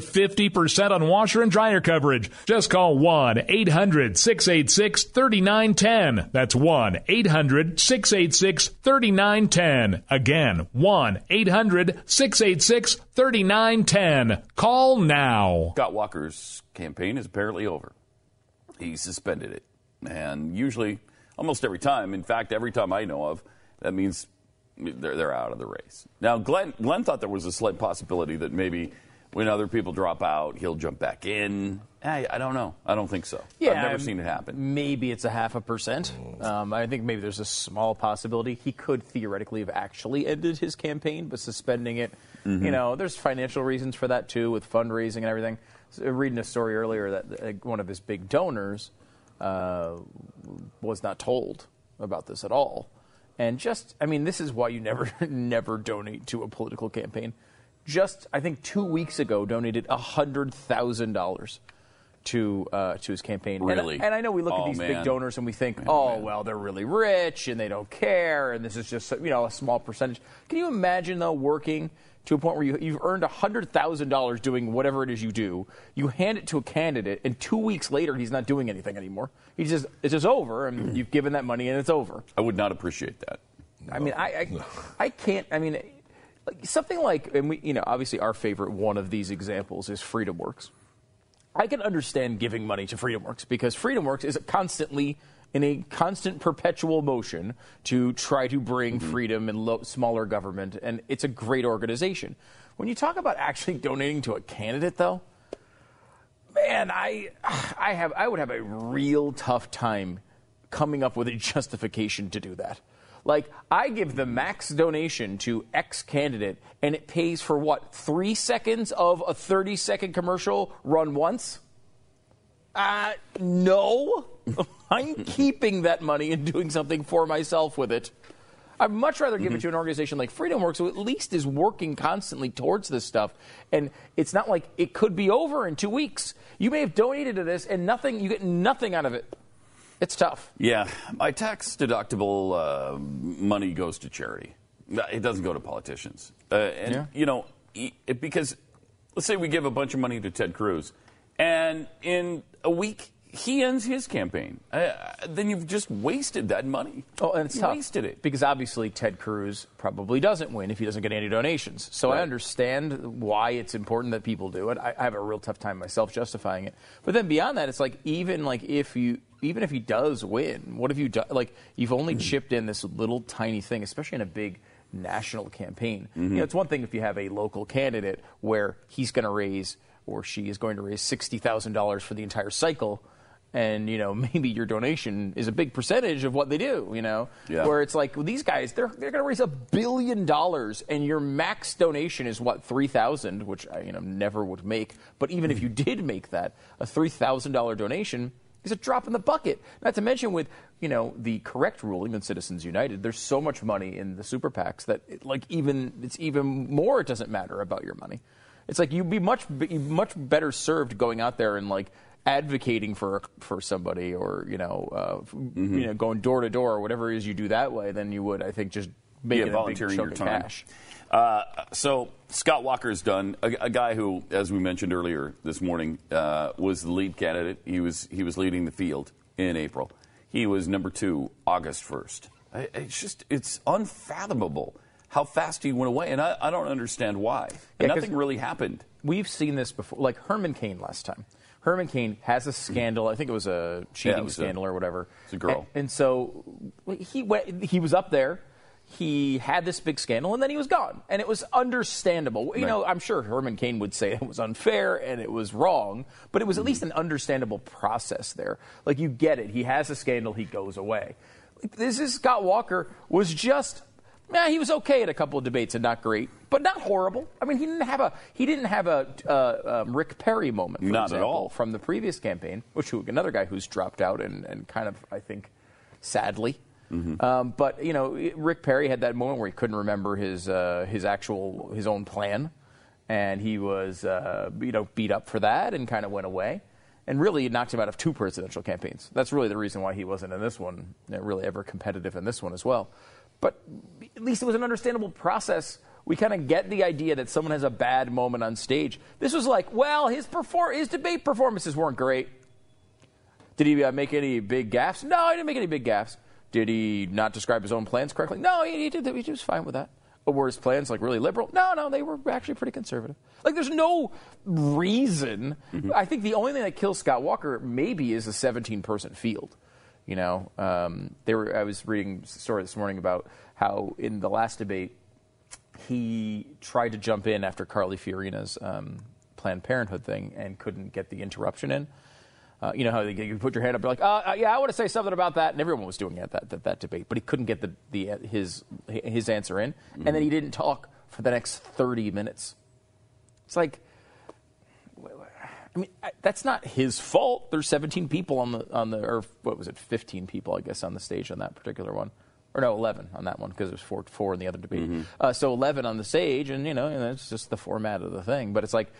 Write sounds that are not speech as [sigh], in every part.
50% on washer and dryer coverage. Just call 1 800 686 3910. That's 1 800 686 3910. Again, 1 800 686 3910. Call now. Scott Walker's campaign is apparently over. He suspended it. And usually, almost every time, in fact, every time I know of, that means they're, they're out of the race. Now, Glenn, Glenn thought there was a slight possibility that maybe when other people drop out, he'll jump back in. I, I don't know. I don't think so. Yeah, I've never seen it happen. Maybe it's a half a percent. Um, I think maybe there's a small possibility he could theoretically have actually ended his campaign, but suspending it. Mm-hmm. You know, there's financial reasons for that too, with fundraising and everything. So, reading a story earlier that uh, one of his big donors uh, was not told about this at all. And just, I mean, this is why you never, [laughs] never donate to a political campaign just I think two weeks ago donated hundred thousand dollars to uh, to his campaign. Really? And, and I know we look Oh, at these man. big donors and we think, Man, oh man. well, they're really rich and they don't care, and this is just you know a small percentage. Can you imagine though working? To a point where you, you've earned $100,000 doing whatever it is you do, you hand it to a candidate, and two weeks later, he's not doing anything anymore. He's just, it's just over, and [clears throat] you've given that money, and it's over. I would not appreciate that. I mean, I, I, I can't. I mean, something like, and we, you know, obviously our favorite one of these examples is FreedomWorks. I can understand giving money to FreedomWorks because FreedomWorks is constantly in a constant perpetual motion to try to bring mm-hmm. freedom and lo- smaller government, and it's a great organization. When you talk about actually [laughs] donating to a candidate, though, man, I, [sighs] I have, I would have a real tough time coming up with a justification to do that. Like, I give the max donation to X candidate, and it pays for what? Three seconds of a 30 second commercial run once? Uh, no. [laughs] I'm keeping that money and doing something for myself with it. I'd much rather give it to an organization like FreedomWorks, who at least is working constantly towards this stuff. And it's not like it could be over in two weeks. You may have donated to this, and nothing. You get nothing out of it. It's tough. Yeah, my tax deductible uh, money goes to charity. It doesn't go to politicians. Uh, and, Yeah. you know, it, because let's say we give a bunch of money to Ted Cruz, and in a week he ends his campaign. Uh, then you've just wasted that money. Oh, and it's you tough. wasted it. because obviously Ted Cruz probably doesn't win if he doesn't get any donations. So I understand why it's important that people do it. I, I have a real tough time myself justifying it. But then beyond that, it's like even like if you even if he does win, what have you done? Like you've only hmm. chipped in this little tiny thing, especially in a big national campaign. You know, mm-hmm. it's one thing if you have a local candidate where he's going to raise or she is going to raise sixty thousand dollars for the entire cycle and you know [laughs] maybe your donation is a big percentage of what they do you know Yeah. where it's like well, these guys they're, they're going to raise a billion dollars and your max donation is what 3000 which i you know never would make but even if hmm. you did make that a $3000 donation is a drop in the bucket not to mention with you know the correct ruling in citizens united there's so much money in the super pacs that it, like even it's even more it doesn't matter about your money it's like you'd be much much better served going out there and like advocating for for somebody or you know uh, Mm-hmm. you know going door to door or whatever it is you do that way than you would I think just making yeah, a volunteering your time. cash. Uh, so Scott Walker's done. A, a guy who, as we mentioned earlier this morning, uh, was the lead candidate. He was he was leading the field in April. He was number two August first. It's just it's unfathomable how fast he went away, and I, I don't understand why. Yeah, nothing really happened. We've seen this before, like Herman Cain last time. Herman Cain has a scandal. I think it was a cheating was a- scandal or whatever. it's a girl. And, and so he went, he was up there. He had this big scandal and then he was gone. And it was understandable. You know, I'm sure Herman Cain would say [laughs] it was unfair and it was wrong, but it was at least an understandable process there. Like, you get it. He has a scandal, he goes away. This is Scott Walker was just yeah, he was okay at a couple of debates and not great, but not horrible. I mean, he didn't have a he didn't have a uh, um, Rick Perry moment, for Not at all. from the previous campaign, which another guy who's dropped out and, and kind of I think sadly. Mm-hmm. Um, but you know, Rick Perry had that moment where he couldn't remember his uh, his actual his own plan, and he was uh, you know beat up for that and kind of went away. And really, it knocked him out of two presidential campaigns. That's really the reason why he wasn't in this one, you really ever competitive in this one as well. But at least it was an understandable process. We kind of get the idea that someone has a bad moment on stage. This was like, well, his perform- his debate performances weren't great. Did he uh, make any big gaffes? No, he didn't make any big gaffes. Did he not describe his own plans correctly? No, he, he did. He was fine with that. Or were his plans like really liberal? No, no, they were actually pretty conservative. Like, there's no reason. I think the only thing that kills Scott Walker maybe is a 17 person field. You know, um, they were. I was reading a story this morning about how in the last debate he tried to jump in after Carly Fiorina's um, Planned Parenthood thing and couldn't get the interruption in. Uh, you know how you you put your hand up, you're like, uh, uh, yeah, I want to say something about that, and everyone was doing it that, that, that debate, but he couldn't get the, the uh, his his answer in, and then he didn't talk for the next 30 minutes. It's like, I mean, that's not his fault. There's 17 people on the on the, or what was it, 15 people, I guess, on the stage on that particular one, or no, 11 on that one because it was four four in the other debate. Uh, so 11 on the stage, and you know, and that's just the format of the thing. But it's like,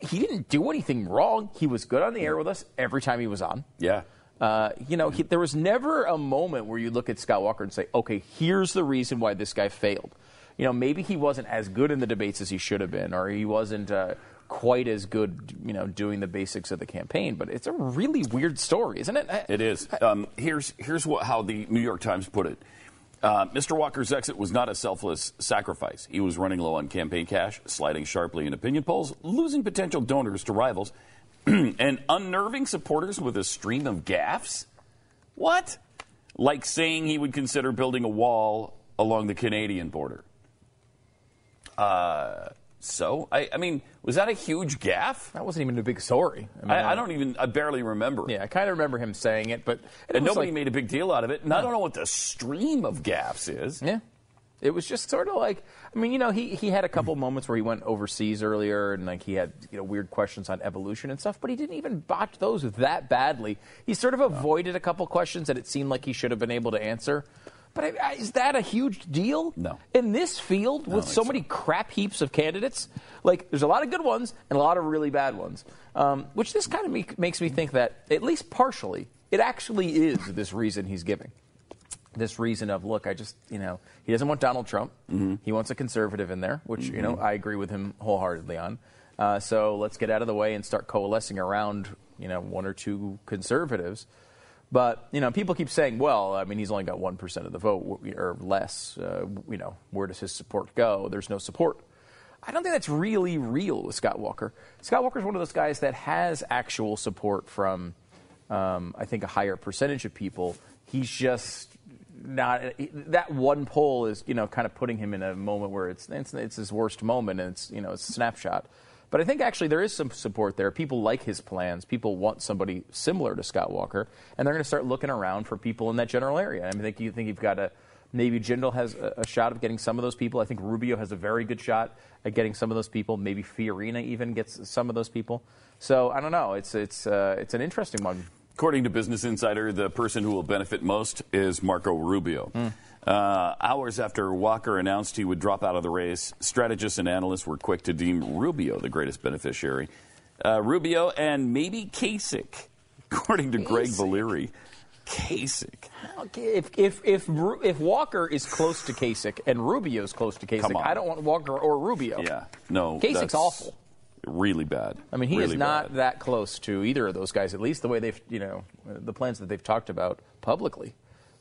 he didn't do anything wrong. He was good on the air with us every time he was on. Yeah. Uh, you know, he, there was never a moment where you look at Scott Walker and say, okay, here's the reason why this guy failed. You know, maybe he wasn't as good in the debates as he should have been, or he wasn't uh, quite as good, you know, doing the basics of the campaign. But it's a really weird story, isn't it? It is. Um, here's here's what, how the New York Times put it. Uh, Mr. Walker's exit was not a selfless sacrifice. He was running low on campaign cash, sliding sharply in opinion polls, losing potential donors to rivals, [clears throat] and unnerving supporters with a stream of gaffes. What? Like saying he would consider building a wall along the Canadian border. Uh, so, I, I mean, was that a huge gaffe? That wasn't even a big story. mean, I, I don't even, I barely remember. Yeah, I kind of remember him saying it, but it And nobody like- made a big deal out of it. And I don't know what the stream of gaffes is. Yeah. It was just sort of like I mean, you know, he, he had a couple [laughs] moments where he went overseas earlier and like he had, you know, weird questions on evolution and stuff, but he didn't even botch those that badly. He sort of avoided a couple questions that it seemed like he should have been able to answer. But is that a huge deal? No. In this field with so so. many crap heaps of candidates, like there's a lot of good ones and a lot of really bad ones. Um, which this kind of make, makes me think that at least partially, it actually is this reason he's giving this reason of look, I just you know he doesn't want Donald Trump. He wants a conservative in there, which you know I agree with him wholeheartedly on. Uh, so let's get out of the way and start coalescing around you know one or two conservatives. But you know people keep saying, well, I mean he's only got one percent of the vote or less. Uh, you know where does his support go? There's no support. I don't think that's really real with Scott Walker. Scott Walker is one of those guys that has actual support from, um, I think, a higher percentage of people. He's just not that one poll is you know kind of putting him in a moment where it's it's, it's his worst moment and it's you know it's a snapshot. But I think actually there is some support there. People like his plans. People want somebody similar to Scott Walker, and they're going to start looking around for people in that general area. I mean, I think you think you've got a maybe Jindal has a, a shot of getting some of those people. I think Rubio has a very good shot at getting some of those people. Maybe Fiorina even gets some of those people. So I don't know. It's it's uh, it's an interesting one. According to Business Insider, the person who will benefit most is Marco Rubio. Uh, hours after Walker announced he would drop out of the race, strategists and analysts were quick to deem Rubio the greatest beneficiary. Uh, Rubio and maybe Kasich, [laughs] according to Greg Kasich. Valeri. Kasich. If if if if Walker is close to Kasich and Rubio's close to Kasich. I don't want Walker or Rubio. Yeah, no. Kasich's awful. Really bad. I mean, he really is not bad. that close to either of those guys. At least the way they've, you know, the plans that they've talked about publicly.